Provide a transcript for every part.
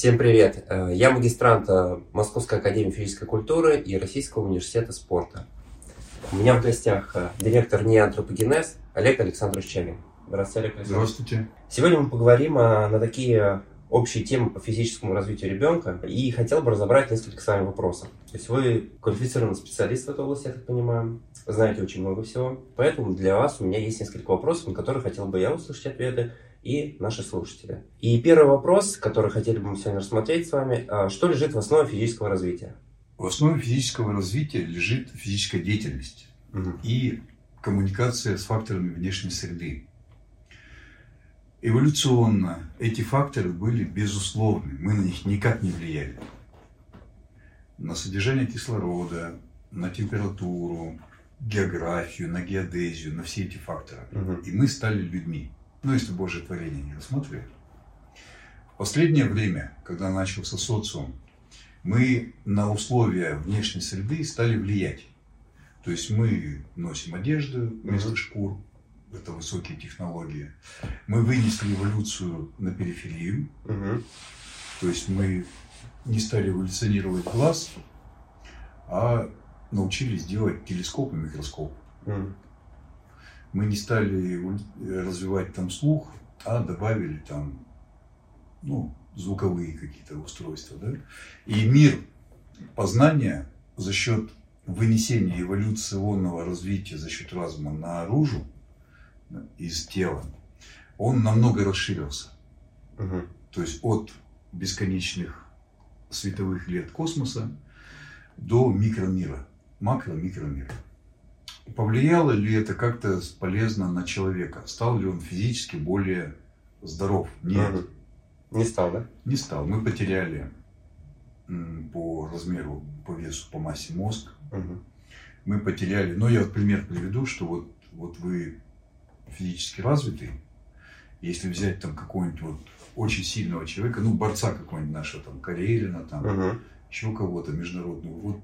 Всем привет! Э, Я магистрант э, Московской академии физической культуры и Российского университета спорта. У меня в гостях э, директор НИИ «Антропогенез» Олег Александрович Чагин. Здравствуйте, Олег Александрович. Здравствуйте. Сегодня мы поговорим на такие общие темы по физическому развитию ребенка и хотел бы разобрать несколько с вами вопросов. То есть вы квалифицированный специалист в этой области, я так понимаю, знаете очень много всего. Поэтому для вас у меня есть несколько вопросов, на которые хотел бы я услышать ответы и наши слушатели. И первый вопрос, который хотели бы мы сегодня рассмотреть с вами, а, что лежит в основе физического развития? В основе физического развития лежит физическая деятельность и коммуникация с факторами внешней среды. Эволюционно эти факторы были безусловны, мы на них никак не влияли. На содержание кислорода, на температуру, географию, на геодезию, на все эти факторы. Мгм. И мы стали людьми. Ну, если Божье творение не рассматривать. В последнее время, когда начался социум, мы на условия внешней среды стали влиять. То есть мы носим одежду вместо Мгм. шкур, это высокие технологии. Мы вынесли эволюцию на периферию, Мгм. то есть мы не стали эволюционировать глаз, а научились делать телескоп и микроскоп. Мгм. Мы не стали э, развивать там слух, а добавили там, ну, звуковые какие-то устройства, да. И мир познания за счет вынесения эволюционного развития за счет разума наружу да, из тела, он намного расширился. Мгм. То есть от бесконечных световых лет космоса до микромира, макро-микромира. Повлияло ли это как-то полезно на человека? Стал ли он физически более здоров? Нет, Мгм. Не стал, да? не стал. Мы потеряли по размеру, по весу, по массе мозг. Мгм. Мы потеряли, ну я вот пример приведу, что вот, вот вы физически развитый, если взять там какого-нибудь вот очень сильного человека, ну борца какого-нибудь нашего, там Карелина, там Мгм. еще кого-то международного, вот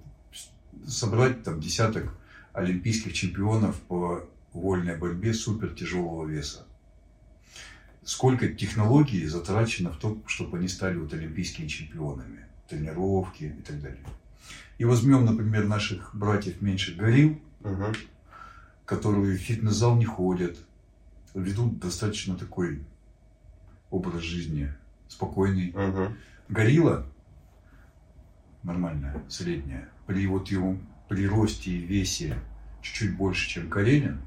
собрать там десяток олимпийских чемпионов по вольной борьбе супер тяжелого веса. Сколько технологий затрачено в то, чтобы они стали вот олимпийскими чемпионами, тренировки и так далее. И возьмем, например, наших братьев меньших горил, Мгм. которые в фитнес-зал не ходят, ведут достаточно такой образ жизни спокойный, Мгм. Горилла нормальная, средняя, при вот его при росте и весе чуть-чуть больше, чем Карелин,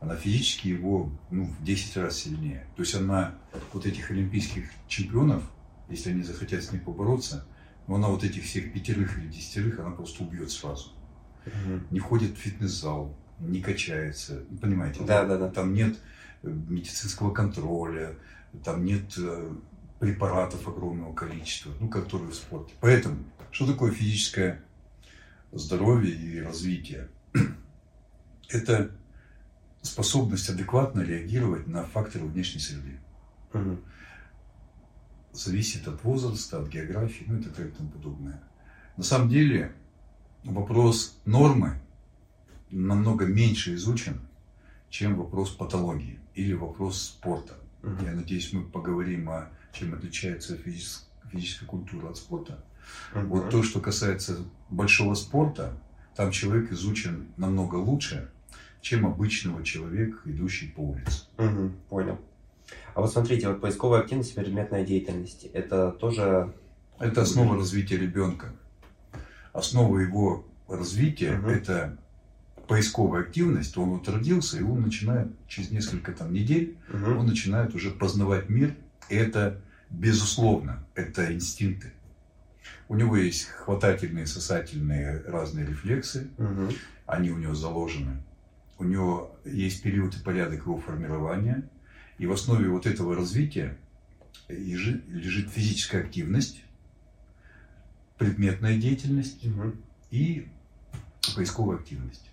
она физически его ну, в 10 раз сильнее. То есть она вот этих олимпийских чемпионов, если они захотят с ней побороться, ну, она вот этих всех пятерых или десятерых, она просто убьет сразу. Мгм. Не ходит в фитнес-зал, не качается. Понимаете? Да, да, да. Там нет э, медицинского контроля, там нет э, препаратов огромного количества, ну, которые в спорте. Поэтому, что такое физическое здоровье и развитие? Это способность адекватно реагировать на факторы внешней среды. Зависит от возраста, от географии, ну и так далее и тому подобное. На самом деле вопрос нормы намного меньше изучен, чем вопрос патологии или вопрос спорта. Я надеюсь, мы поговорим о чем отличается физическая культура от спорта. Мгм. Вот то, что касается большого спорта, там человек изучен намного лучше, чем обычного человека, идущий по улице. Мгм, понял. А вот смотрите, вот поисковая активность и предметная деятельность, это тоже... Это основа развития ребенка. Основа его развития Мгм. это поисковая активность. Он вот родился, и он начинает через несколько там недель, Мгм. он начинает уже познавать мир. Это безусловно, это инстинкты. У него есть хватательные, сосательные разные рефлексы, Мгм. они у него заложены. У него есть период и порядок его формирования. И в основе вот этого развития ежи- лежит физическая активность, предметная деятельность Мгм. и поисковая активность.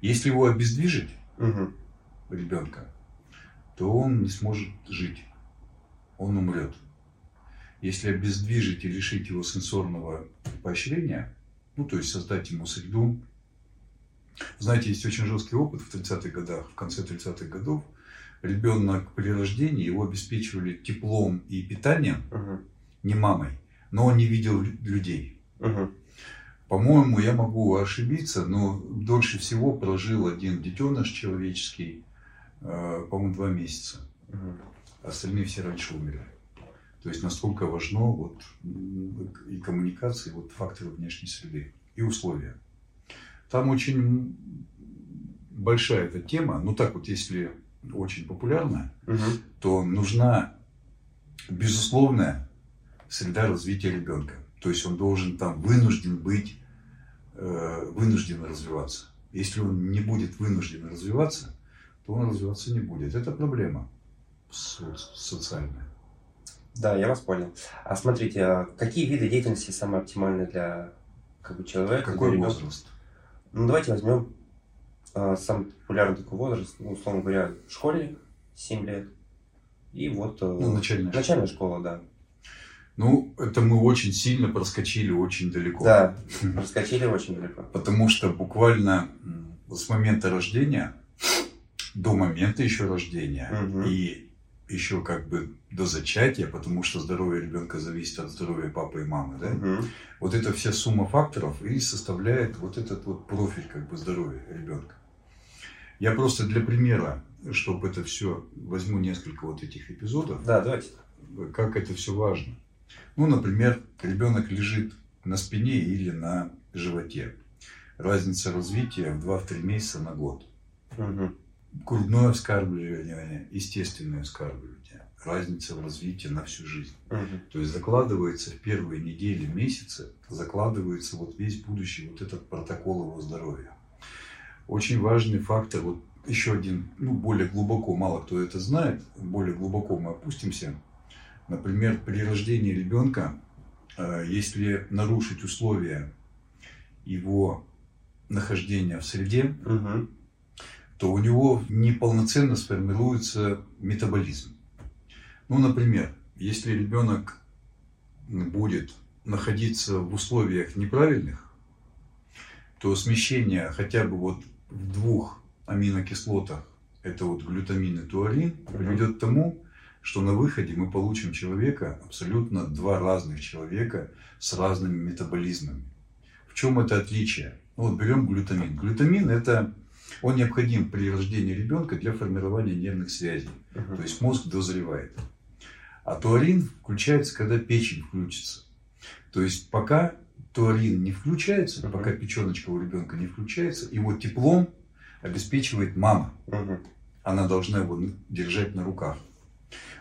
Если его обездвижить, Мгм. ребенка, то он не сможет жить. Он умрет. Если обездвижить и лишить его сенсорного поощрения, ну, то есть создать ему среду. Знаете, есть очень жесткий опыт в 30-х годах, в конце 30-х годов. Ребенок при рождении его обеспечивали теплом и питанием, Мгм. не мамой, но он не видел людей. Угу. По-моему, я могу ошибиться, но дольше всего прожил один детеныш человеческий, э, по-моему, два месяца. Угу. Остальные все раньше умерли. То есть настолько важно вот, и коммуникации, вот факторы внешней среды и условия. Там очень большая эта тема, ну так вот, если очень популярная, Угу. то нужна безусловная среда развития ребенка. То есть он должен там вынужден быть, э, вынужден развиваться. Если он не будет вынужден развиваться, то он развиваться не будет. Это проблема со- социальная. Да, я вас понял. А смотрите, а какие виды деятельности самые оптимальные для как бы, человека, Какой для возраст? Ну, давайте возьмем а, самый популярный такой возраст, ну, условно говоря, школьник, 7 лет. И вот э, Ну, начальная школа. начальная школа, да. Ну, это мы очень сильно проскочили очень далеко. Да, раскачали очень далеко. Потому что буквально с момента рождения, до момента еще рождения Мгм. и еще как бы до зачатия, потому что здоровье ребенка зависит от здоровья папы и мамы, да? Мгм. Вот эта вся сумма факторов и составляет вот этот вот профиль как бы здоровья ребенка. Я просто для примера, чтобы это все, возьму несколько вот этих эпизодов, Да, давайте. как это все важно. Ну, например, ребенок лежит на спине или на животе. Разница развития в 2-3 месяца на год. Мгм. Грудное вскармливание, естественное вскармливание. Разница в развитии на всю жизнь. Мгм. То есть закладывается в первые недели, месяцы, закладывается вот весь будущий вот этот протокол его здоровья. Очень важный фактор, вот еще один, ну, более глубоко, мало кто это знает, более глубоко мы опустимся. Например, при рождении ребенка, э, если нарушить условия его нахождения в среде, Мгм. То у него неполноценно сформируется метаболизм. Ну, например, если ребенок будет находиться в условиях неправильных, то смещение хотя бы вот в двух аминокислотах, это вот глютамин и туарин, приведет к тому, что на выходе мы получим человека, абсолютно два разных человека с разными метаболизмами. В чем это отличие? Ну, вот берем глютамин. Глютамин это он необходим при рождении ребенка для формирования нервных связей. Мгм. То есть мозг дозревает. А туарин включается, когда печень включится. То есть пока туарин не включается, Мгм. пока печеночка у ребенка не включается, его теплом обеспечивает мама. Мгм. Она должна его держать на руках.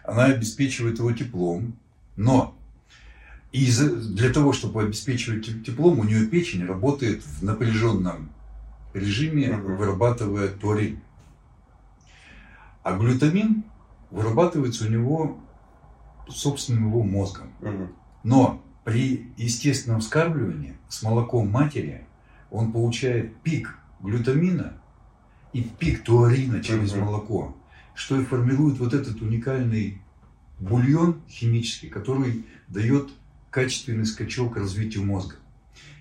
Она обеспечивает его теплом, но из для того, чтобы обеспечивать те- теплом, у нее печень работает в напряженном режиме, Мгм. вырабатывая туарин. А глютамин вырабатывается у него собственным его мозгом. Но при естественном вскармливании с молоком матери он получает пик глютамина и пик туарина через Мгм. молоко, что и формирует вот этот уникальный бульон химический, который дает качественный скачок развитию мозга.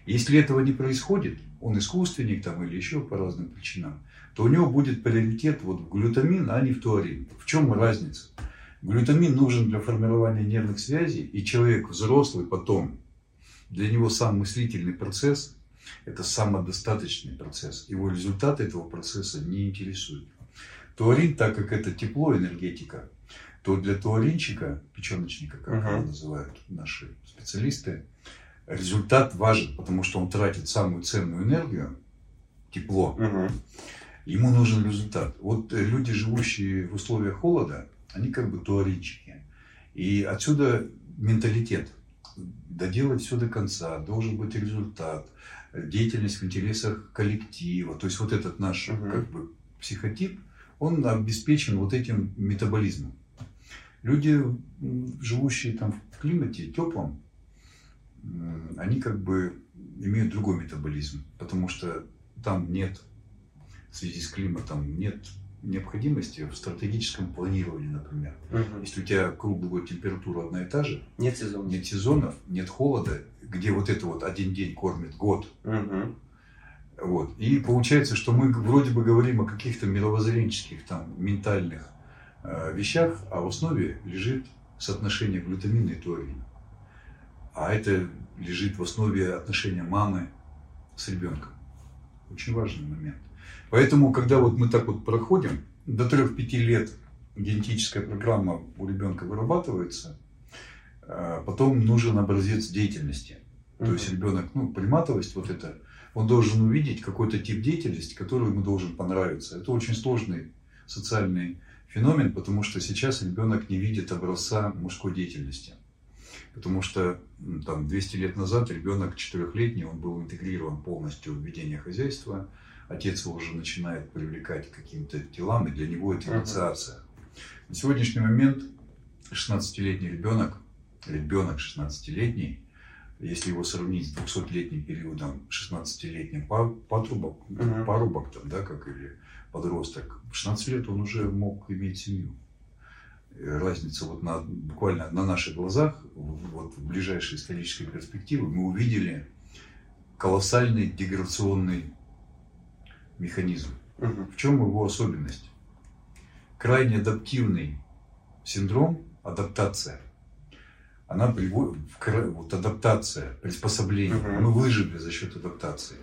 Если этого не происходит, он искусственник там или еще по разным причинам, то у него будет приоритет вот в глютамин, а не в туарин. В чем разница? Глютамин нужен для формирования нервных связей, и человек взрослый потом, для него сам мыслительный процесс – это самодостаточный процесс. Его результаты этого процесса не интересуют. Туарин, так как это тепло, энергетика, то для туаринчика, печеночника, как Мгм. его называют наши специалисты, результат важен, потому что он тратит самую ценную энергию, тепло, Мгм. ему нужен результат. Вот э, люди, живущие в условиях холода, они как бы туаринчики. И отсюда менталитет. Доделать все до конца, должен быть результат, э, деятельность в интересах коллектива. То есть вот этот наш Мгм. как бы психотип, он обеспечен вот этим метаболизмом. Люди, живущие там в климате теплом, они как бы имеют другой метаболизм, потому что там нет в связи с климатом нет необходимости в стратегическом планировании, например. Мгм. Если у тебя круглый год температура одна и та же, Нет сезона. нет сезонов, нет холода, где вот это вот один день кормит год. Мгм. Вот. И получается, что мы вроде бы говорим о каких-то мировоззренческих, там, ментальных э, вещах, а в основе лежит соотношение глютамина и туарина. А это лежит в основе отношения мамы с ребенком. Очень важный момент. Поэтому, когда вот мы так вот проходим, до 3-5 лет генетическая программа у ребенка вырабатывается, а потом нужен образец деятельности. То есть ребенок, ну, приматовость вот это, он должен увидеть какой-то тип деятельности, который ему должен понравиться. Это очень сложный социальный феномен, потому что сейчас ребенок не видит образца мужской деятельности. Потому что там 200 лет назад ребенок четырехлетний, он был интегрирован полностью в ведение хозяйства. Отец его уже начинает привлекать к каким-то делам, и для него это инициация. На сегодняшний момент 16-летний ребенок, ребенок 16-летний, если его сравнить с 200-летним периодом, 16-летним патрубок, uh-huh. парубок, там, да, как или подросток, в 16 лет он уже мог иметь семью. Разница вот на, буквально на наших глазах, вот в ближайшей исторической перспективе, мы увидели колоссальный деградационный механизм. Uh-huh. В чем его особенность? Крайне адаптивный синдром, адаптация – она приводит, вот адаптация, приспособление. Угу. Мы выжили за счет адаптации.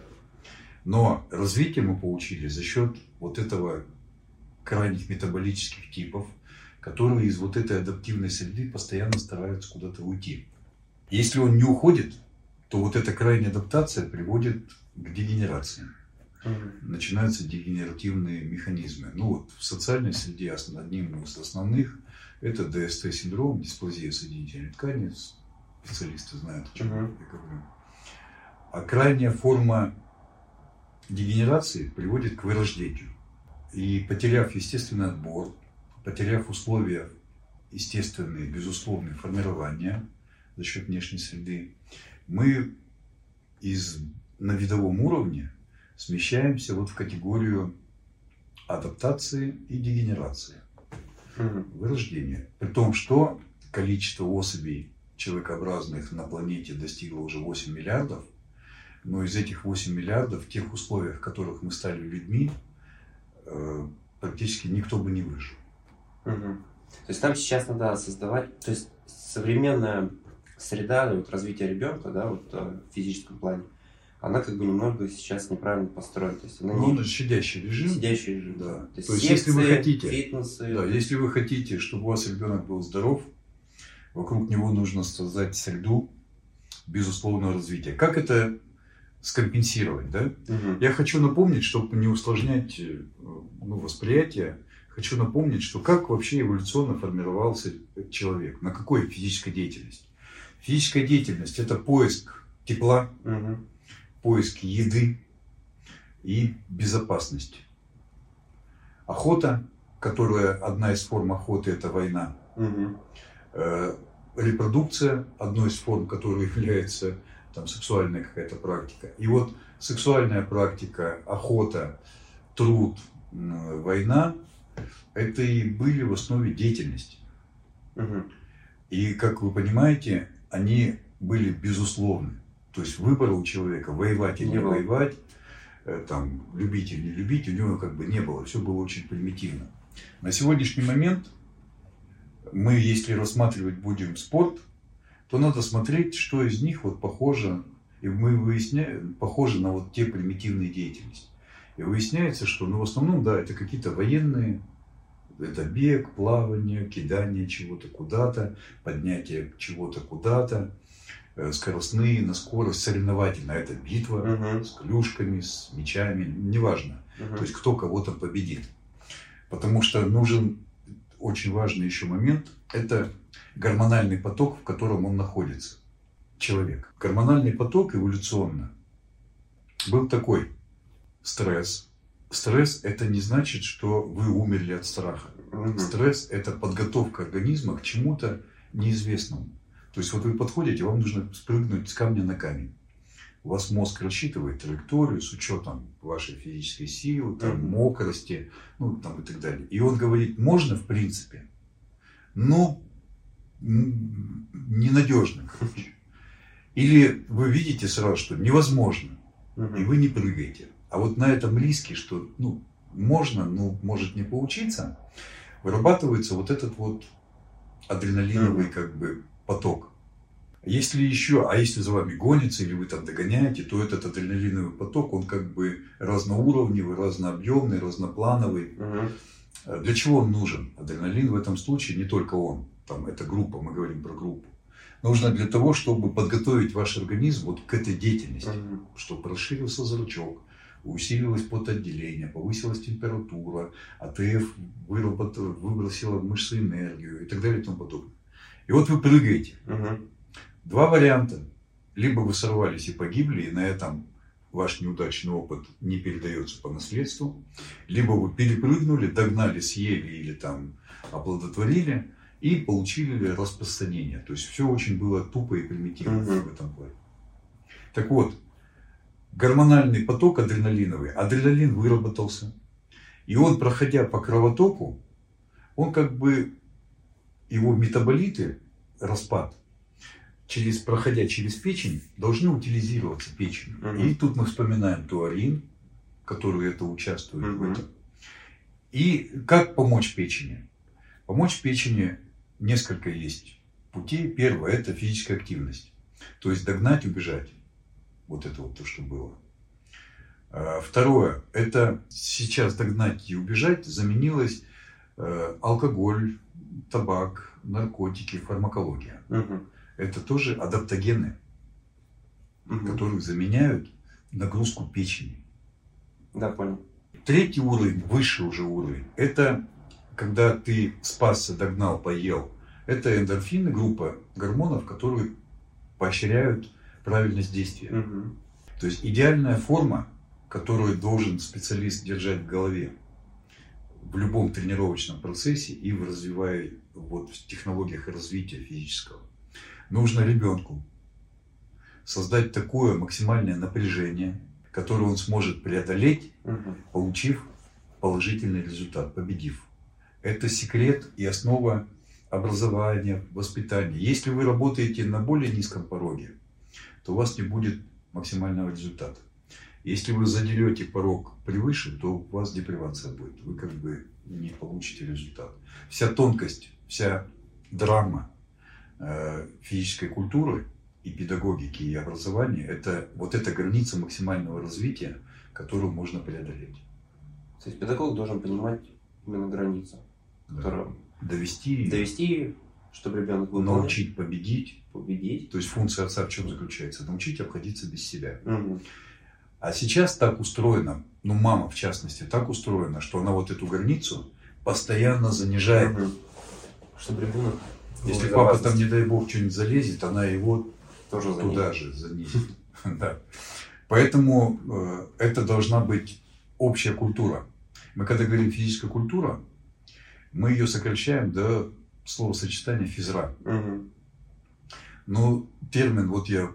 Но развитие мы получили за счет вот этого крайних метаболических типов, которые из вот этой адаптивной среды постоянно стараются куда-то уйти. Если он не уходит, то вот эта крайняя адаптация приводит к дегенерации. Начинаются дегенеративные механизмы. Ну вот в социальной среде одним из основных – это ДСТ-синдром, дисплазия соединительной ткани. Специалисты знают, о чем uh-huh. я говорю. А крайняя форма дегенерации приводит к вырождению. И потеряв естественный отбор, потеряв условия естественные, безусловные формирования за счет внешней среды, мы из, на видовом уровне смещаемся вот в категорию адаптации и дегенерации вырождение. При том, что количество особей человекообразных на планете достигло уже 8 миллиардов, но из этих 8 миллиардов, в тех условиях, в которых мы стали людьми, э, практически никто бы не выжил. Угу. То есть нам сейчас надо создавать, то есть современная среда вот, развития ребенка, да, вот э, в физическом плане, она как бы немного сейчас неправильно построена. То есть она ну, не... щадящий режим. Щадящий режим, да. То есть, То есть секции, если вы хотите, фитнесы. Да, если вы хотите, чтобы у вас ребенок был здоров, вокруг него нужно создать среду безусловного развития. Как это скомпенсировать, да? Угу. Я хочу напомнить, чтобы не усложнять э, ну, восприятие, хочу напомнить, что как вообще эволюционно формировался человек, на какой физической деятельности. Физическая деятельность – это поиск тепла, угу поиски еды и безопасности. Охота, которая одна из форм охоты, это война. Угу. Э, репродукция, одной из форм, которая является там, сексуальная какая-то практика. И вот сексуальная практика, охота, труд, война, это и были в основе деятельности. Угу. И, как вы понимаете, они были безусловны. То есть выбора у человека воевать или не, не воевать, э, там, любить или не любить, у него как бы не было. Все было очень примитивно. На сегодняшний момент мы, если рассматривать будем спорт, то надо смотреть, что из них вот похоже, и мы выясняем, похоже на вот те примитивные деятельности. И выясняется, что ну, в основном, да, это какие-то военные, это бег, плавание, кидание чего-то куда-то, поднятие чего-то куда-то. Э, скоростные, на скорость, соревновательно. Это битва uh-huh. с клюшками, с мечами, неважно. Uh-huh. То есть кто кого-то победит. Потому что нужен очень важный еще момент – это гормональный поток, в котором он находится, человек. Гормональный поток эволюционно был такой – стресс. Стресс – это не значит, что вы умерли от страха. Угу. Стресс – это подготовка организма к чему-то неизвестному. То есть вот вы подходите, вам нужно спрыгнуть с камня на камень. У вас мозг рассчитывает траекторию с учетом вашей физической силы, там, мокрости, ну, там, и так далее. И он говорит, можно в принципе, но ненадежно, короче. Или вы видите сразу, что невозможно, и вы не прыгаете. А вот на этом риске, что ну, можно, но может не получиться, вырабатывается вот этот вот адреналиновый как бы поток. Если еще, а если за вами гонится или вы там догоняете, то этот адреналиновый поток, он как бы разноуровневый, разнообъемный, разноплановый. Угу. Для чего он нужен? Адреналин в этом случае не только он, там это группа, мы говорим про группу. Нужно для того, чтобы подготовить ваш организм вот к этой деятельности, Мгм. чтобы расширился зрачок, усилилось потоотделение, повысилась температура, АТФ выработал, выбросила в мышцы энергию и так далее и тому подобное. И вот вы прыгаете. Мгм. Два варианта. Либо вы сорвались и погибли, и на этом ваш неудачный опыт не передается по наследству. Либо вы перепрыгнули, догнали, съели или там оплодотворили и получили распространение. То есть все очень было тупо и примитивно Мгм. в этом плане. Так вот, гормональный поток адреналиновый, адреналин выработался, и он, проходя по кровотоку, он как бы, его метаболиты, распад, через, проходя через печень, должны утилизироваться печенью. Мгм. И тут мы вспоминаем туарин, который это участвует в Мгм. этом. И как помочь печени? Помочь печени несколько есть путей. Первое – это физическая активность. То есть догнать, убежать. Вот это вот то, что было. А, Второе – это сейчас догнать и убежать заменилось э, алкоголь, табак, наркотики, фармакология. Мгм. Это тоже адаптогены, Мгм. которые заменяют нагрузку печени. Да, понял. Третий уровень, высший уже уровень, это когда ты спасся, догнал, поел. Это эндорфины, группа гормонов, которые поощряют правильность действия. Мгм. То есть идеальная форма, которую должен специалист держать в голове в любом тренировочном процессе и в развивая вот в технологиях развития физического. Нужно ребенку создать такое максимальное напряжение, которое он сможет преодолеть Мгм. получив положительный результат, победив. Это секрет и основа образования, воспитания. Если вы работаете на более низком пороге, то у вас не будет максимального результата. Если вы задерете порог превыше, то у вас депривация будет. Вы как бы не получите результат. Вся тонкость, вся драма э, физической культуры и педагогики, и образования – это вот эта граница максимального развития, которую можно преодолеть. То есть педагог должен понимать именно границу, Да. которую довести, довести, чтобы ребенок был научить победить. победить. То есть функция отца в чем заключается? Научить обходиться без себя. Мгм. А сейчас так устроено, ну мама в частности, так устроена, что она вот эту границу постоянно занижает. Мгм. Чтобы ребенок Если папа там, не дай бог, что-нибудь залезет, она его тоже туда ним. же занизит. Да. Поэтому э, это должна быть общая культура. Мы когда говорим физическая культура, мы ее сокращаем до словосочетания физра. Мгм. Но термин, вот я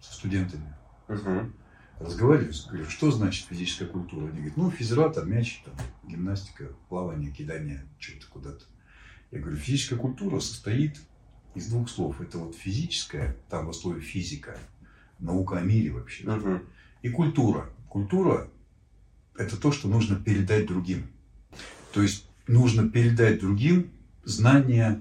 со студентами Мгм. разговариваю, говорю, что значит физическая культура? Они говорят, ну, физра, там, мяч, там, гимнастика, плавание, кидание, что-то куда-то. Я говорю, физическая культура состоит из двух слов. Это вот физическая, там в основе физика, наука о мире вообще. Мгм. И культура. Культура – это то, что нужно передать другим. То есть нужно передать другим знания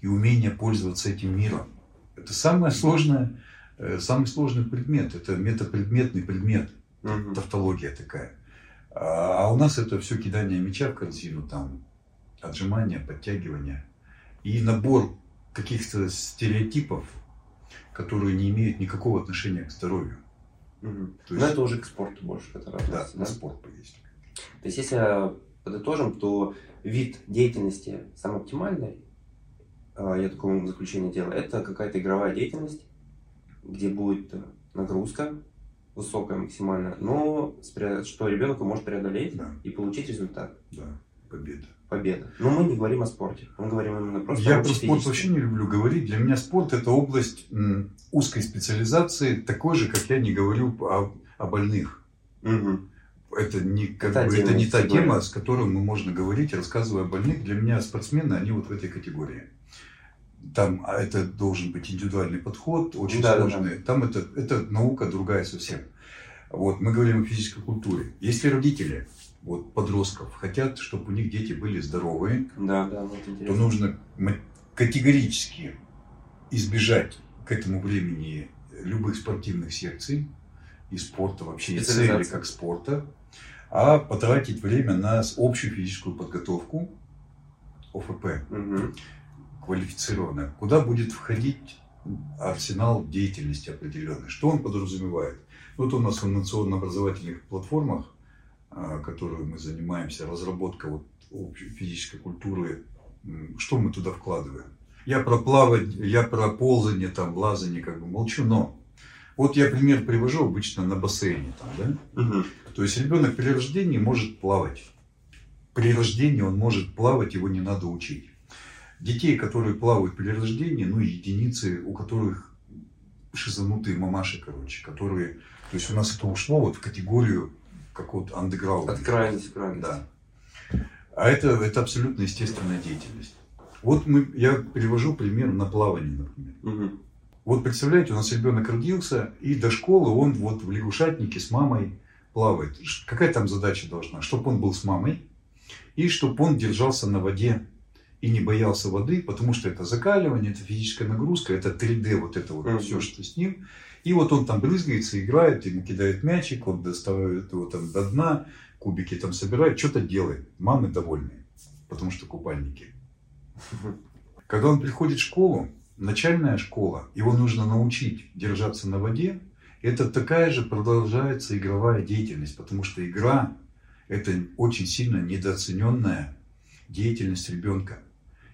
и умение пользоваться этим миром. Это самое сложное, э, самый сложный предмет. Это метапредметный предмет Мгм. тавтология такая. А а у нас это все кидание мяча в корзину, там, отжимания, подтягивания. И набор каких-то стереотипов, которые не имеют никакого отношения к здоровью. Мгм. То Но есть- это уже к спорту больше это Да, относится, на да? спорт повесили. То есть, если подытожим, то вид деятельности самый оптимальный, а, я такое заключение делаю, это какая-то игровая деятельность, где будет э, нагрузка высокая максимально, но что ребенок может преодолеть Да, и получить результат, да, победа. победа. Но мы не говорим о спорте, мы говорим именно просто Я про спорт вообще не люблю говорить. Для меня спорт это область узкой специализации, такой же, как я не говорю о, о больных. Мгм. Это не, как Та бы, тема, это не та тема, с которой мы можно говорить, рассказывая о больных. Для меня спортсмены, они вот в этой категории. Там а это должен быть индивидуальный подход, очень Да, да, сложный. Там это, это наука другая совсем. Вот мы говорим о физической культуре. Если родители вот, подростков хотят, чтобы у них дети были здоровые, Да, да, вот то нужно категорически избежать к этому времени любых спортивных секций и спорта вообще, и цели как спорта, а потратить время на общую физическую подготовку, ОФП, Мгм. квалифицированная, куда будет входить арсенал деятельности определенный. Что он подразумевает? Вот у нас в инновационно-образовательных платформах, а, которые мы занимаемся, разработка вот общей физической культуры, что мы туда вкладываем? Я про плавание, я про ползание, там, лазание как бы молчу, но вот я пример привожу обычно на бассейне, там, да? Мгм. То есть ребенок при рождении может плавать. При рождении он может плавать, его не надо учить. Детей, которые плавают при рождении, ну единицы, у которых шизанутые мамаши, короче, которые... То есть у нас это ушло вот в категорию какого-то андеграунда. От крайности крайности. Да. А это, это абсолютно естественная деятельность. Вот мы, я привожу пример на плавание, например. Мгм. Вот представляете, у нас ребенок родился, и до школы он вот в лягушатнике с мамой плавает. Какая там задача должна? Чтобы он был с мамой, и чтобы он держался на воде и не боялся воды, потому что это закаливание, это физическая нагрузка, это 3D, вот это вот Мгм. все, что с ним. И вот он там брызгается, играет, ему кидает мячик, он доставает его там до дна, кубики там собирает, что-то делает. Мамы довольны, потому что купальники. Когда он приходит в школу, начальная школа, его нужно научить держаться на воде, это такая же продолжается игровая деятельность, потому что игра – это очень сильно недооцененная деятельность ребенка.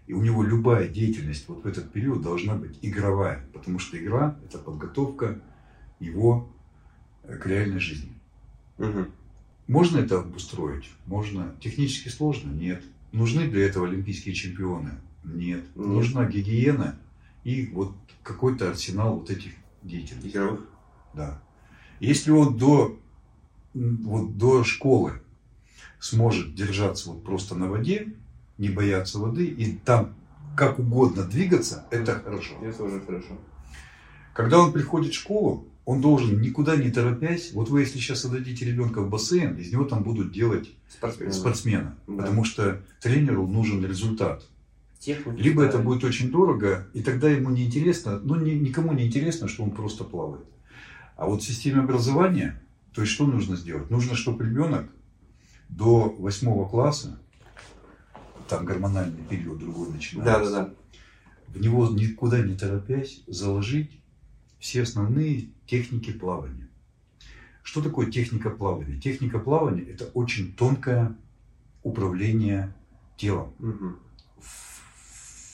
И у него любая деятельность вот в этот период должна быть игровая, потому что игра – это подготовка его э, к реальной жизни. Мгм. Можно это обустроить? Можно. Технически сложно? Нет. Нужны для этого олимпийские чемпионы? Нет. Нет. Нужна гигиена и вот какой-то арсенал вот этих деятельностей. Игровых. Да. Если он до, вот до школы сможет держаться вот просто на воде, не бояться воды и там как угодно двигаться, это хорошо. Это тоже хорошо. Когда он приходит в школу, он должен никуда не торопясь, вот вы если сейчас отдадите ребенка в бассейн, из него там будут делать Спортсмен. спортсмена, Да. потому что тренеру нужен результат. Техника. Либо это да. будет очень дорого, и тогда ему не интересно, ну ни- никому не интересно, что он просто плавает. А вот в системе образования, то есть что нужно сделать? Нужно, чтобы ребенок до восьмого класса, там гормональный период другой Да, начинается, да, да. в него никуда не торопясь заложить все основные техники плавания. Что такое техника плавания? Техника плавания – это очень тонкое управление телом Мгм.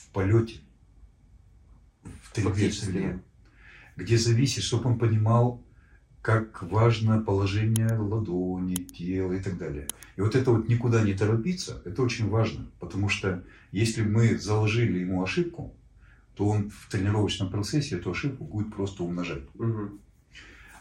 В, полете, в 3D Фактически, среде, где зависит, чтобы он понимал, как важно положение ладони, тела и так далее. И вот это вот никуда не торопиться, это очень важно, потому что если мы заложили ему ошибку, то он в тренировочном процессе эту ошибку будет просто умножать. Мгм.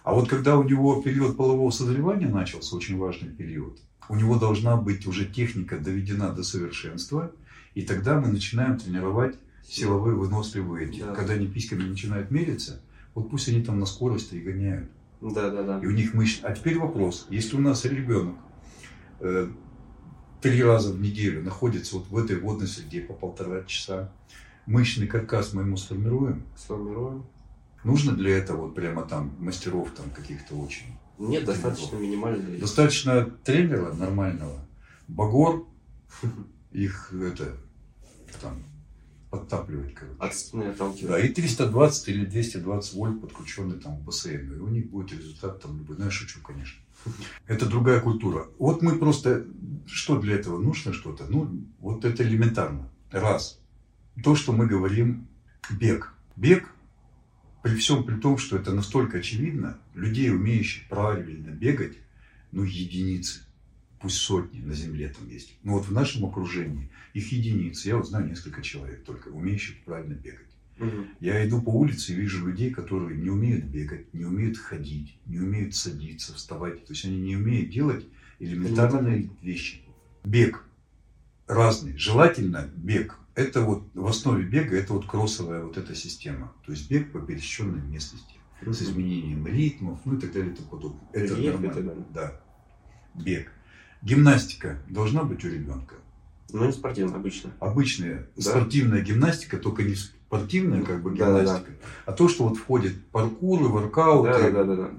А вот когда у него период полового созревания начался, очень важный период, у него должна быть уже техника доведена до совершенства, и тогда мы начинаем тренировать силовые выносливые эти. Да. Когда они письками начинают мериться, вот пусть они там на скорости и гоняют. Да, да, да. И у них мышцы. А теперь вопрос. Если у нас ребенок э, три раза в неделю находится вот в этой водной среде по полтора часа, мышечный каркас мы ему сформируем, Сформируем. нужно для этого вот прямо там мастеров там каких-то очень Нет, достаточно минимально. Достаточно тренера нормального, Багор, их это там подтапливать, короче. От спины отталкивает. Да, и 320 или 220 вольт подключенный там в бассейн. И у них будет результат там любой. Ну, я шучу, конечно. Это другая культура. Вот мы просто... Что для этого нужно что-то? Ну, вот это элементарно. Раз. То, что мы говорим бег. Бег, при всем при том, что это настолько очевидно, людей, умеющих правильно бегать, ну, единицы. Пусть сотни на земле там есть. Но вот в нашем окружении их единицы. Я вот знаю несколько человек только, умеющих правильно бегать. Мгм. Я иду по улице и вижу людей, которые не умеют бегать, не умеют ходить, не умеют садиться, вставать. То есть они не умеют делать элементарные вещи. Бег разный. Желательно бег. Это вот в основе бега это вот кроссовая вот эта система. То есть бег по пересеченной местности с изменением ритмов, ну и так далее и тому подобное. Это Рельеф нормально. так далее. Да. Бег. Гимнастика должна быть у ребенка. Ну, не спортивно, обычно. Обычная Да. спортивная гимнастика, только не, спортивная как бы Да, да, да. гимнастика, а то, что вот входит паркуры, воркауты Да, да, да, да.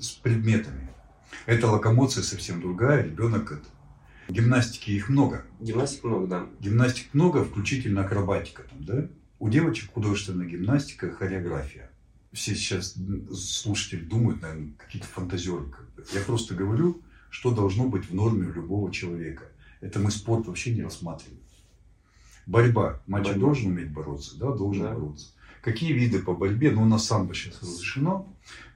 с предметами. Это локомоция совсем другая, ребенок это. Гимнастики их много. Гимнастик много, да. Гимнастик много, включительно акробатика там, да? У девочек художественная гимнастика, хореография. Все сейчас слушатели думают, наверное, какие-то фантазеры. Я просто говорю, что должно быть в норме у любого человека. Это мы спорт вообще не рассматриваем. Борьба. Мальчик Борьба. должен уметь бороться, да, должен Да. бороться. Какие виды по борьбе? Ну, у нас самбо сейчас разрешено.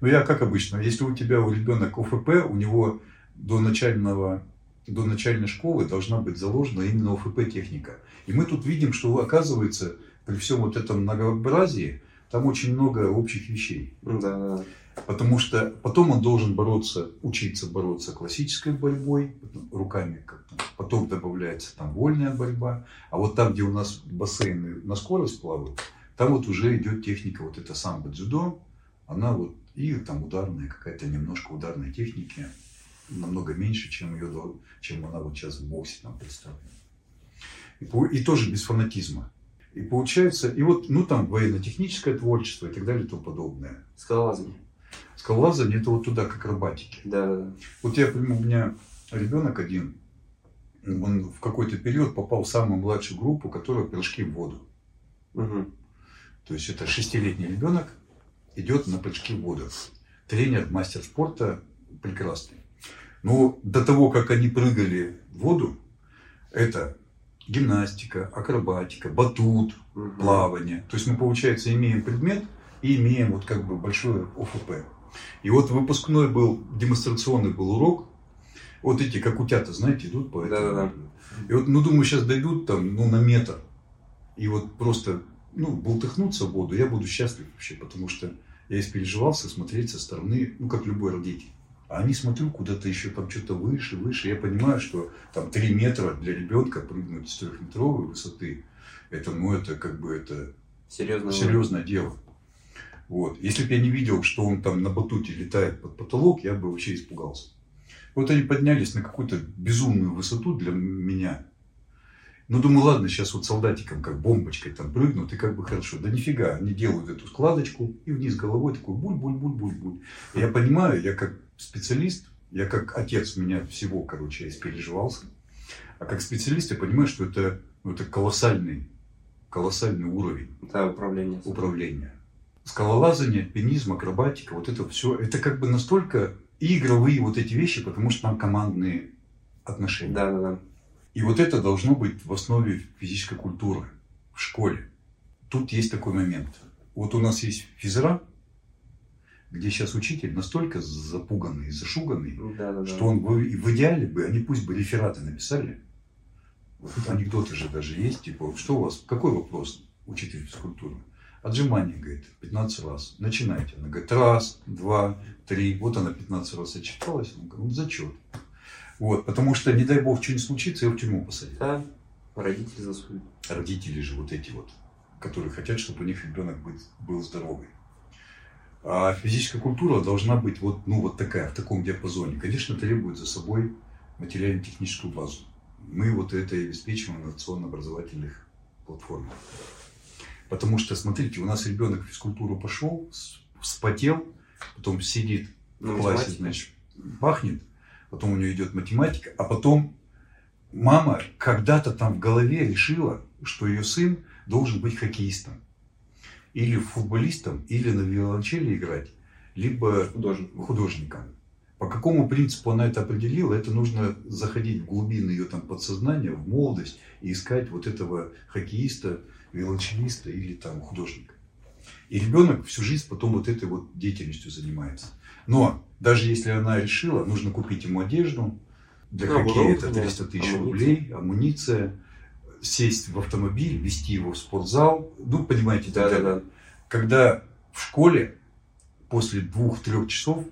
Но я, как обычно, если у тебя у ребенок ОФП, у него до начального до начальной школы должна быть заложена именно ОФП техника. И мы тут видим, что оказывается, при всем вот этом многообразии, там очень много общих вещей. Да. Потому что потом он должен бороться, учиться бороться классической борьбой, руками как-то. Потом добавляется там вольная борьба. А вот там, где у нас бассейны на скорость плавают, там вот уже идет техника, вот это самбо дзюдо, она вот, и там ударная, какая-то немножко ударной техники, намного меньше, чем, ее, чем она вот сейчас в боксе нам представлена. И, и тоже без фанатизма. И получается, и вот, ну там военно-техническое творчество и так далее и тому подобное. Скалолазание. Скалолазание это вот туда, к акробатике. Да, да, да. Вот я понимаю, у меня ребенок один, он в какой-то период попал в самую младшую группу, которая прыжки в воду. Мгм. То есть это шестилетний ребенок идет на прыжки в воду. Тренер, мастер спорта прекрасный. Но до того, как они прыгали в воду, это гимнастика, акробатика, батут, Мгм. плавание. То есть мы, получается, имеем предмет и имеем вот как бы большое ОФП. И вот выпускной был, демонстрационный был урок. Вот эти, как утята, знаете, идут по этому. Да-да-да. И вот, ну, думаю, сейчас дойдут там, ну, на метр. И вот просто, ну, бултыхнуться в воду, я буду счастлив вообще, потому что я испереживался смотреть со стороны, ну, как любой родитель. А они, смотрю, куда-то еще там что-то выше, выше. Я понимаю, что там 3 метра для ребенка прыгнуть с трехметровой высоты, это, ну, это как бы, это Серьезно. серьезное дело. Вот. Если бы я не видел, что он там на батуте летает под потолок, я бы вообще испугался. Вот они поднялись на какую-то безумную высоту для меня. Ну, думаю, ладно, сейчас вот солдатиком, как бомбочкой там прыгнут, и как бы хорошо. Да нифига, они делают эту складочку, и вниз головой такой буль-буль-буль-буль-буль. Я понимаю, я как специалист, я как отец меня всего, короче, я испереживался. А как специалист я понимаю, что это, ну, это колоссальный, колоссальный уровень Да, управление. управления. Скалолазание, альпинизм, акробатика, вот это все, это как бы настолько игровые вот эти вещи, потому что там командные отношения. Да, да, да. И вот это должно быть в основе физической культуры в школе. Тут есть такой момент. Вот у нас есть физра, где сейчас учитель настолько запуганный зашуганный, Да, да, да. что он в, в идеале бы, они пусть бы рефераты написали. Вот анекдоты же даже есть, типа, что у вас, какой вопрос, учитель физкультуры? Отжимание, говорит, 15 раз. Начинайте. Она говорит, раз, два, три. Вот она 15 раз отчиталась. Он говорит, ну, зачет. Вот, потому что, не дай бог, что-нибудь случится, его в тюрьму посадят. Да, родители засудят. Родители же вот эти вот, которые хотят, чтобы у них ребенок был, был здоровый. А физическая культура должна быть вот, ну, вот такая, в таком диапазоне. Конечно, требует за собой материально-техническую базу. Мы вот это и обеспечиваем в инновационно-образовательных платформах. Потому что, смотрите, у нас ребенок в физкультуру пошел, вспотел, потом сидит Ну, в классе, значит, пахнет, потом у нее идет математика, а потом мама когда-то там в голове решила, что ее сын должен быть хоккеистом. Или футболистом, или на виолончели играть, либо Художник. художником. По какому принципу она это определила, это нужно заходить в глубины ее там подсознания, в молодость и искать вот этого хоккеиста, виолончелиста или там художника. И ребенок всю жизнь потом вот этой вот деятельностью занимается. Но даже если она решила, нужно купить ему одежду. Для Ну, хоккея это оборудование, 300 тысяч рублей, амуниция, сесть в автомобиль, вести его в спортзал. Ну, понимаете, Да, да, так да. когда в школе после двух-трех часов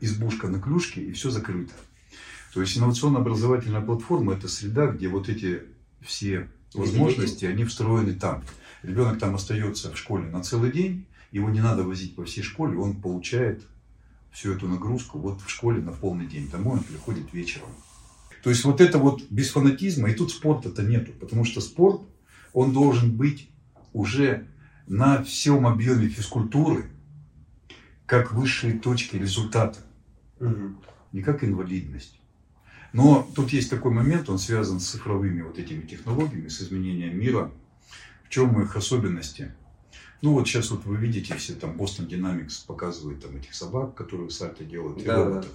избушка на клюшке и все закрыто. То есть инновационно-образовательная платформа – это среда, где вот эти все возможности, они встроены там. Ребенок там остается в школе на целый день, его не надо возить по всей школе, он получает всю эту нагрузку вот в школе на полный день. Домой он приходит вечером. То есть вот это вот без фанатизма, и тут спорта-то нету, потому что спорт, он должен быть уже на всем объеме физкультуры как высшие точки результата, Мгм. не как инвалидность. Но тут есть такой момент, он связан с цифровыми вот этими технологиями, с изменением мира. В чем их особенности? Ну вот сейчас вот вы видите, все там Boston Dynamics показывает там этих собак, которые сальто делают, и Да, да. роботов.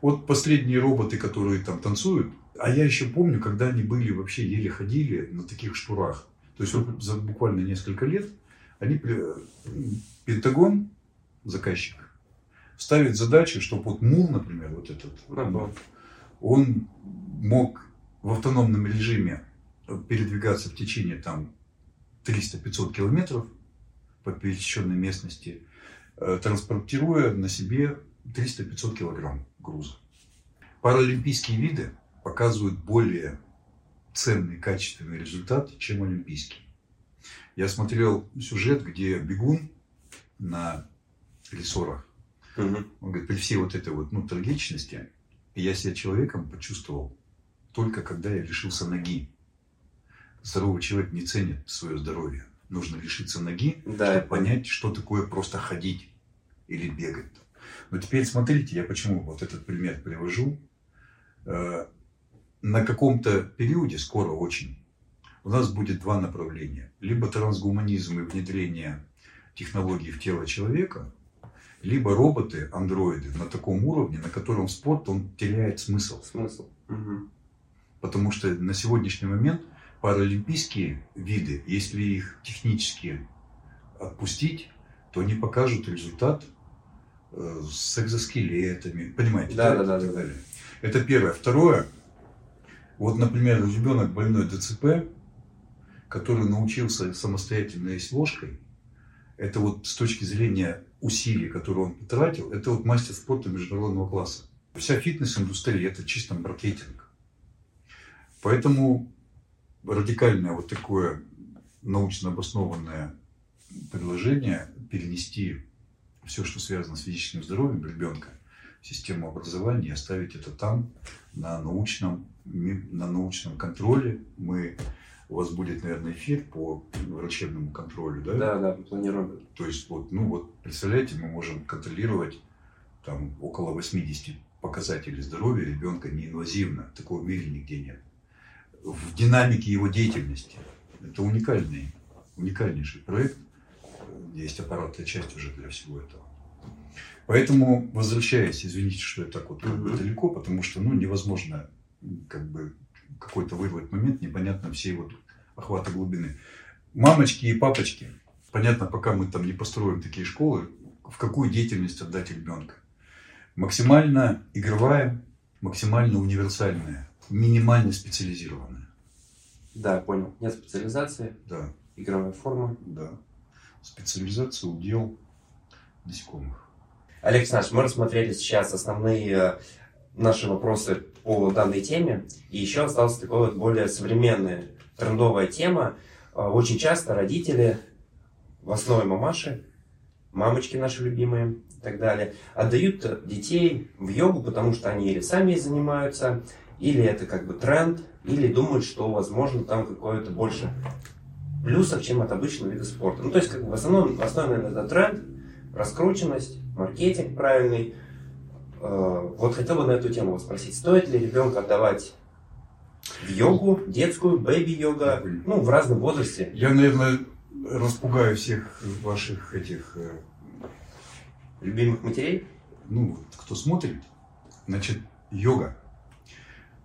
Вот последние роботы, которые там танцуют, а я еще помню, когда они были вообще еле ходили на таких штурах. То есть вот за буквально несколько лет они, Пентагон, заказчик, ставит задачу, чтобы вот МУЛ, например, вот этот, да. Он мог в автономном режиме передвигаться в течение там 300-500 километров по пересеченной местности, э, транспортируя на себе 300-500 килограмм груза. Паралимпийские виды показывают более ценный, качественный результат, чем олимпийский. Я смотрел сюжет, где бегун на рессорах Мгм. он говорит, при всей вот этой вот, ну, трагичности, я себя человеком почувствовал только когда я лишился ноги. Здоровый человек не ценит свое здоровье. Нужно лишиться ноги, Да, чтобы понять, что такое просто ходить или бегать. Но теперь смотрите, я почему вот этот пример привожу. Э, На каком-то периоде, скоро очень, у нас будет два направления. Либо трансгуманизм и внедрение технологий в тело человека, либо роботы, андроиды на таком уровне, на котором спорт, он теряет смысл. Смысл. Мгм. Потому что на сегодняшний момент паралимпийские виды, если их технически отпустить, то они покажут результат э, с экзоскелетами, понимаете? Да, да, да, так да. далее. Это первое. Второе, вот, например, ребенок больной ДЦП, который научился самостоятельно есть ложкой, это вот с точки зрения усилий, которые он потратил, это вот мастер спорта международного класса. Вся фитнес-индустрия – это чисто маркетинг. Поэтому радикальное вот такое научно обоснованное предложение перенести все, что связано с физическим здоровьем ребенка, систему образования и оставить это там, на научном, на научном контроле. Мы, у вас будет, наверное, эфир по врачебному контролю, да? Да, да, планируем. То есть, вот, ну вот, представляете, мы можем контролировать там около 80 показателей здоровья ребенка неинвазивно. Такого в мире нигде нет. В динамике его деятельности. Это уникальный, уникальнейший проект. Есть аппаратная часть уже для всего этого. Поэтому, возвращаясь, извините, что я так вот как бы Мгм. далеко, потому что ну, невозможно как бы какой-то вырвать момент, непонятно всей вот охвата глубины. Мамочки и папочки, понятно, пока мы там не построим такие школы, в какую деятельность отдать ребенка. Максимально игровая, максимально универсальная, минимально специализированная. Да, понял. Нет специализации, Да, игровая форма. да. Специализация удел насекомых. Александрович, мы рассмотрели сейчас основные э, наши вопросы по данной теме. И еще осталась такая вот более современная трендовая тема. Э, Очень часто родители, в основе мамаши, мамочки наши любимые и так далее, отдают детей в йогу, потому что они или сами занимаются, или это как бы тренд, или думают, что, возможно, там какое-то больше плюсов, чем от обычного вида спорта. Ну, то есть, как бы в основном, в основе, наверное, это тренд, раскрученность, маркетинг правильный. Э, Вот хотел бы на эту тему вас спросить, стоит ли ребенка отдавать в йогу, детскую, бэби-йога, ну, в разном возрасте? Я, наверное, распугаю всех ваших этих, э, Любимых матерей? ну, кто смотрит. Значит, йога.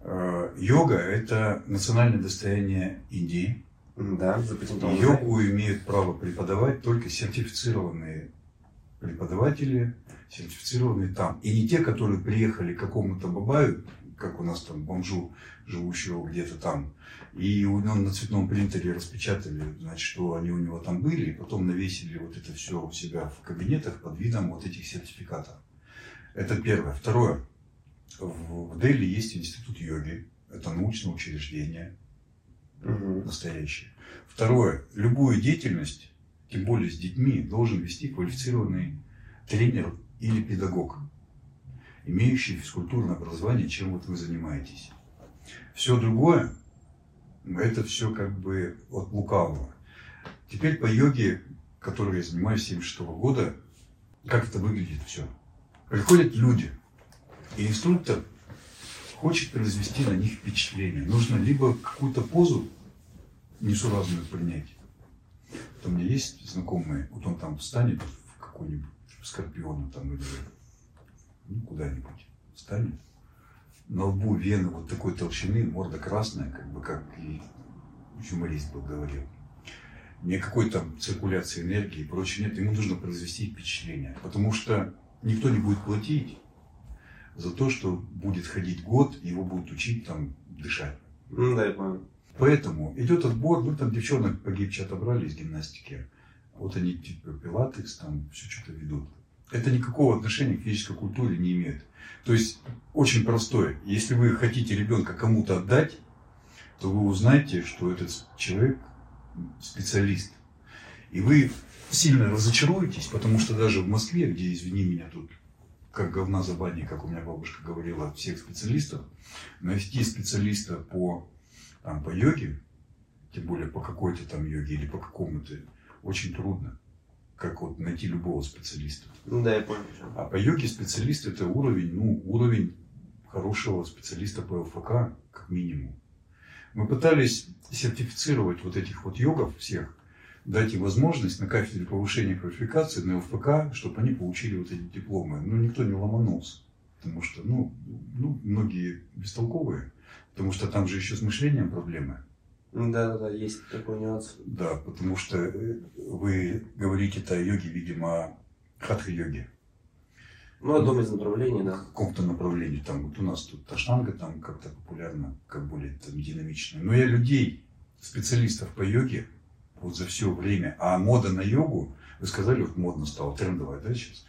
Э, Йога – это национальное достояние Индии. Да. Йогу имеют право преподавать только сертифицированные преподаватели, сертифицированные там. И не те, которые приехали к какому-то бабаю, как у нас там бомжу, живущего где-то там, и у него на цветном принтере распечатали, значит, что они у него там были, и потом навесили вот это все у себя в кабинетах под видом вот этих сертификатов. Это первое. Второе. В Дели есть институт йоги. Это научное учреждение Мгм. настоящее. Второе. Любую деятельность, тем более с детьми, должен вести квалифицированный тренер или педагог, имеющий физкультурное образование, чем вот вы занимаетесь. Все другое, это все как бы от лукавого. Теперь по йоге которой я занимаюсь с 76 года, как это выглядит все. Приходят люди, и инструктор хочет произвести на них впечатление. Нужно либо какую-то позу несуразную принять. Вот у меня есть знакомые, вот он там встанет в какую-нибудь скорпиона там или ну, куда-нибудь встанет. На лбу вены вот такой толщины, морда красная, как бы как и юморист был говорил. Никакой там циркуляции энергии и прочее нет. Ему нужно произвести впечатление. Потому что никто не будет платить за то, что будет ходить год, его будут учить там дышать. Ну да, я понял. Поэтому идет отбор, ну там девчонок погибче отобрали из гимнастики. Вот они типа пилатекс, там все что-то ведут. Это никакого отношения к физической культуре не имеет. То есть очень простое. Если вы хотите ребенка кому-то отдать, то вы узнаете, что этот человек специалист. И вы сильно разочаруетесь, потому что даже в Москве, где, извини меня, тут как говна за бани, как у меня бабушка говорила, всех специалистов, найти специалиста по, там, по йоге, тем более по какой-то там йоге или по какому-то, очень трудно. Как вот найти любого специалиста. Ну да, я понял. А по йоге специалист это уровень, ну, уровень хорошего специалиста по ЛФК, как минимум. Мы пытались сертифицировать вот этих вот йогов всех, дать им возможность на кафедре повышения квалификации, на ЛФК, чтобы они получили вот эти дипломы. Но никто не ломанулся, потому что, ну, ну многие бестолковые, потому что там же еще с мышлением проблемы. Да, да, да, есть такой нюанс. Да, потому что э, вы говорите-то о йоге, видимо, хатха-йоге. Ну, одном из направлений, да. В каком-то направлении. Там вот у нас тут таштанга там как-то популярна, как более там, динамичная. Но я людей, специалистов по йоге, вот за все время, а мода на йогу, вы сказали, вот модно стало, трендовая, да, сейчас?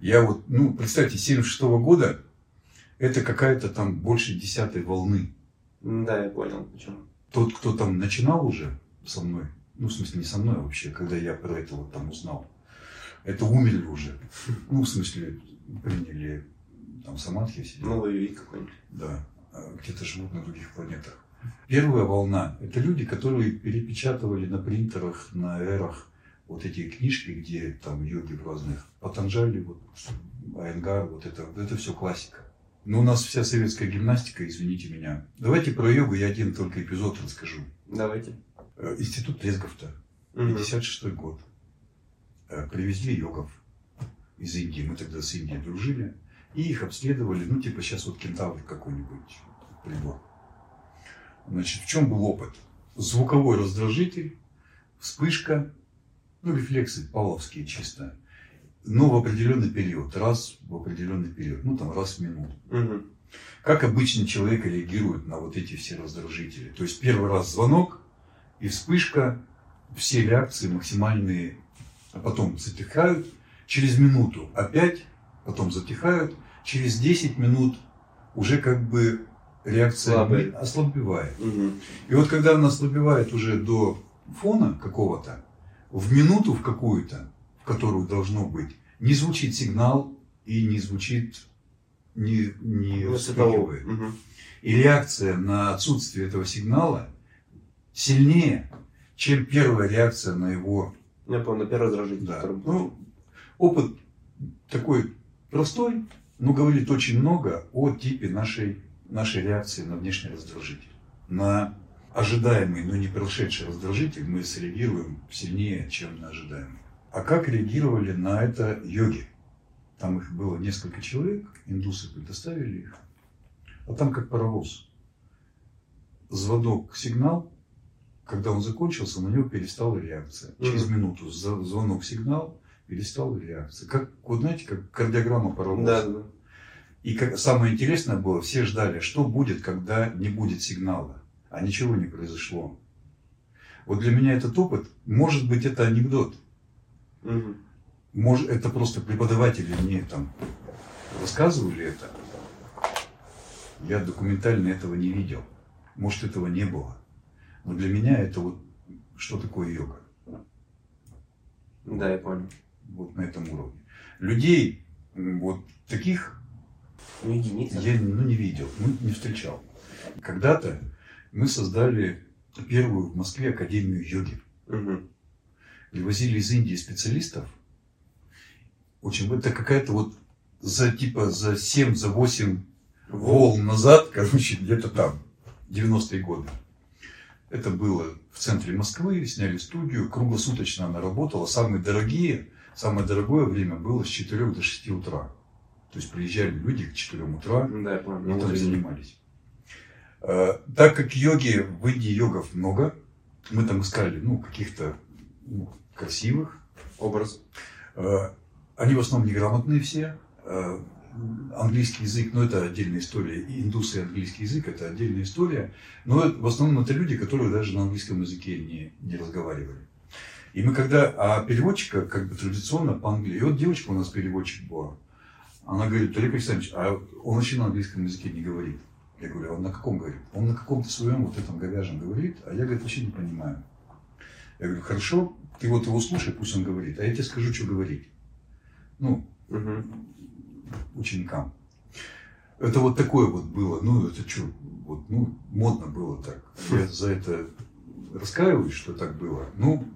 Я вот, ну, представьте, 76 -го года, это какая-то там больше десятой волны. Да, я понял, почему. Тот, кто там начинал уже со мной, ну, в смысле, не со мной вообще, когда я про это вот там узнал, это умерли уже. Ну, в смысле, приняли там самадхи все. Новый вид какой-нибудь. Да, а где-то живут на других планетах. Первая волна – это люди, которые перепечатывали на принтерах, на эрах вот эти книжки, где там йоги в разных, Патанджали, вот, Айнгар, вот это, это все классика. Но у нас вся советская гимнастика, извините меня. Давайте про йогу я один только эпизод расскажу. Давайте. Э, Институт Трезговта, 56 угу. год. Э, привезли йогов из Индии, мы тогда с Индией дружили, и их обследовали, ну типа сейчас вот кентавр какой-нибудь прибор. Значит, в чем был опыт? Звуковой раздражитель, вспышка, ну, рефлексы павловские чисто, но в определенный период, раз в определенный период, ну, там, раз в минуту. Угу. Как обычно человек реагирует на вот эти все раздражители? То есть, первый раз звонок и вспышка, все реакции максимальные, а потом затихают, через минуту опять, потом затихают, через 10 минут уже как бы реакция Слабая. ослабевает. Угу. И вот когда она ослабевает уже до фона какого-то, в минуту в какую-то, которую должно быть, не звучит сигнал и не звучит, не, не вспыхивает. Мгм. И реакция на отсутствие этого сигнала сильнее, чем первая реакция на его Я понял, на первый раздражитель. да. Ну, опыт такой простой, но говорит очень много о типе нашей, нашей реакции на внешний раздражитель. На ожидаемый, но не прошедший раздражитель мы среагируем сильнее, чем на ожидаемый. А как реагировали на это йоги? Там их было несколько человек, индусы предоставили их. А там как паровоз. Звонок, сигнал, когда он закончился, на него перестала реакция. Через минуту звонок, сигнал, перестала реакция. Как, вот знаете, как кардиограмма паровоза. Да. И как, самое интересное было, все ждали, что будет, когда не будет сигнала. А ничего не произошло. Вот для меня этот опыт, может быть, это анекдот. Мгм. Может, это просто преподаватели мне там рассказывали это. Я документально этого не видел. Может, этого не было. Но для меня это вот что такое йога. Да, я понял. Вот на этом уровне. Людей вот таких Ну, я ну, не видел, ну, не встречал. Когда-то мы создали первую в Москве академию йоги. Мгм. Привозили из Индии специалистов. Очень, это какая-то вот за типа за 7, за 8 волн назад, короче, где-то там, 90-е годы. Это было в центре Москвы, сняли студию, круглосуточно она работала. Самые дорогие, самое дорогое время было с 4 до 6 утра. То есть приезжали люди к 4 утра Да, я и там занимались. Э, Так как йоги, в Индии йогов много, мы там искали, ну, каких-то ну, красивых, Образ. Э, Они в основном неграмотные все. Э, Английский язык, ну это отдельная история. Индусы и английский язык это отдельная история. Но в основном это люди, которые даже на английском языке не, не разговаривали. И мы когда, а переводчика как бы традиционно по английски, и вот девочка у нас переводчик была, она говорит, Олег Александрович, а он вообще на английском языке не говорит. Я говорю, а он на каком говорит? Он на каком-то своем вот этом говяжьем говорит, а я, говорит, вообще не понимаю. Я говорю, хорошо, ты вот его слушай, пусть он говорит, а я тебе скажу, что говорить. Ну, Мгм. ученикам. Это вот такое вот было, ну это что, вот, ну модно было так. Я за это раскаиваюсь, что так было. Ну,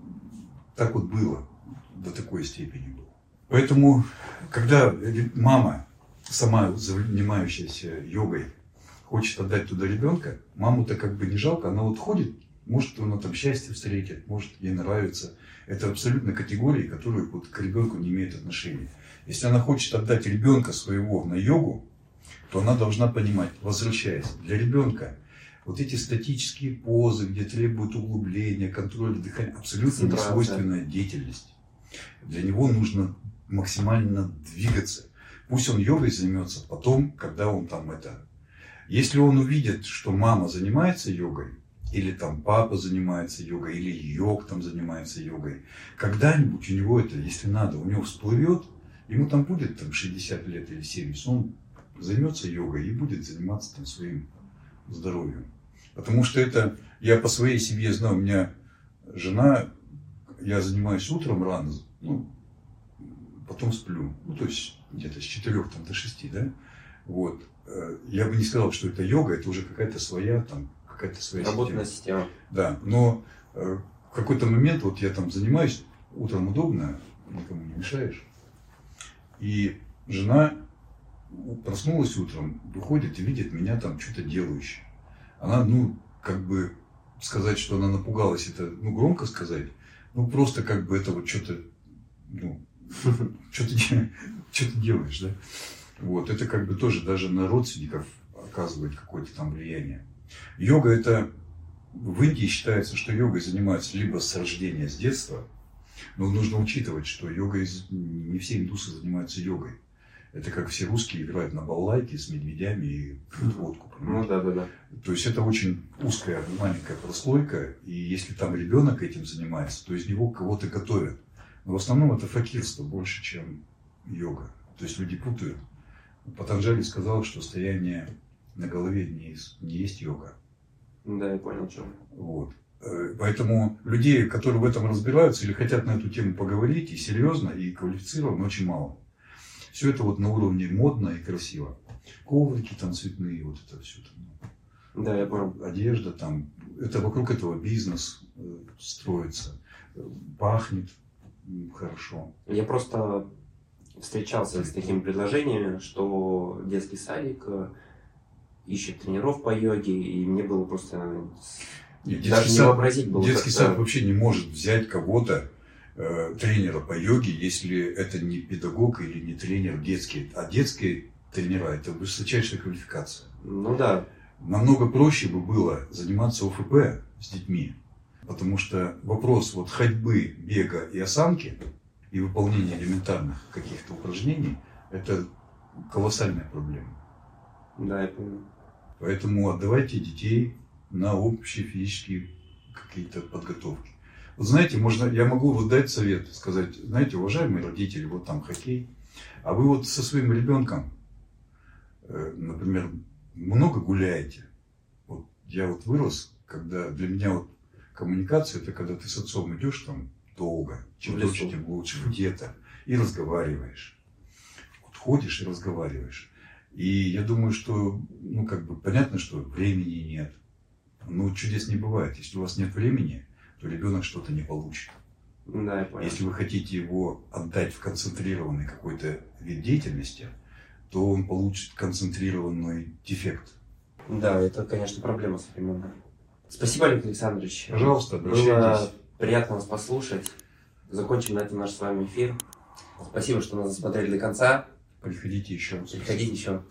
так вот было, до такой степени было. Поэтому, когда мама, сама занимающаяся йогой, хочет отдать туда ребенка, маму-то как бы не жалко, она вот ходит, может, она там счастье встретит, может, ей нравится. Это абсолютно категории, которые вот к ребенку не имеют отношения. Если она хочет отдать ребенка своего на йогу, то она должна понимать, возвращаясь, для ребенка вот эти статические позы, где требуют углубления, контроля дыхания, абсолютно не свойственная деятельность. Для него нужно максимально двигаться. Пусть он йогой займется потом, когда он там это. Если он увидит, что мама занимается йогой, или там папа занимается йогой, или йог там занимается йогой, когда-нибудь у него это, если надо, у него всплывет, ему там будет там 60 лет или 70, он займется йогой и будет заниматься там своим здоровьем. Потому что это, я по своей семье знаю, у меня жена, я занимаюсь утром рано, ну, потом сплю. Ну, то есть где-то с 4 там, до 6, да? Вот. Э, Я бы не сказал, что это йога, это уже какая-то своя, там, какая-то своя Работная система. система. Да, но э, в какой-то момент вот я там занимаюсь, утром удобно, никому не мешаешь. И жена проснулась утром, выходит и видит меня там что-то делающее. Она, ну, как бы сказать, что она напугалась, это, ну, громко сказать, ну, просто как бы это вот что-то, ну, что ты, что ты делаешь, да? Вот, это как бы тоже даже на родственников оказывает какое-то там влияние. Йога это в Индии считается, что йогой занимаются либо с рождения, с детства, но нужно учитывать, что йогой не все индусы занимаются йогой. Это как все русские играют на балалайке с медведями и пьют водку. Ну да, да, да. То есть это очень узкая, маленькая прослойка, и если там ребенок этим занимается, то из него кого-то готовят. Но в основном это факирство больше, чем йога. То есть люди путают. Патанджали сказал, что стояние на голове не, не есть йога. Да, я понял, что. Вот. Э, Поэтому людей, которые в этом разбираются или хотят на эту тему поговорить, и серьезно, и квалифицированно, очень мало. Все это вот на уровне модно и красиво. Коврики там цветные, вот это все. Да, я понял. Одежда там, это вокруг этого бизнес э, строится. Пахнет хорошо. Я просто встречался с такими предложениями, что детский садик э, ищет тренеров по йоге, и мне было просто Нет, даже детский не сад- вообразить было. Детский сад вообще не может взять кого-то, э, тренера по йоге, если это не педагог или не тренер детский. А детские тренера – это высочайшая квалификация. Ну да, Намного проще бы было заниматься ОФП с детьми, потому что вопрос вот ходьбы, бега и осанки и выполнения элементарных каких-то упражнений – это колоссальная проблема. да, я понял. Поэтому отдавайте детей на общие физические какие-то подготовки. Вот знаете, можно, я могу вот дать совет, сказать, знаете, уважаемые родители, вот там хоккей, а вы вот со своим ребенком, э, например, много гуляете. Вот я вот вырос, когда для меня вот коммуникация, это когда ты с отцом идешь там долго, чем дольше, тем лучше, где-то, и разговариваешь. Вот ходишь и разговариваешь. И я думаю, что, ну, как бы, понятно, что времени нет. Но чудес не бывает. Если у вас нет времени, то ребенок что-то не получит. Да, я понял. Если вы хотите его отдать в концентрированный какой-то вид деятельности, то он получит концентрированный дефект. Да, это, конечно, проблема современная. Спасибо, Олег Александрович. Пожалуйста, Было обращайтесь. приятно вас послушать. Закончим на этом наш с вами эфир. Спасибо, что нас досмотрели до конца. Приходите еще раз. Приходите еще.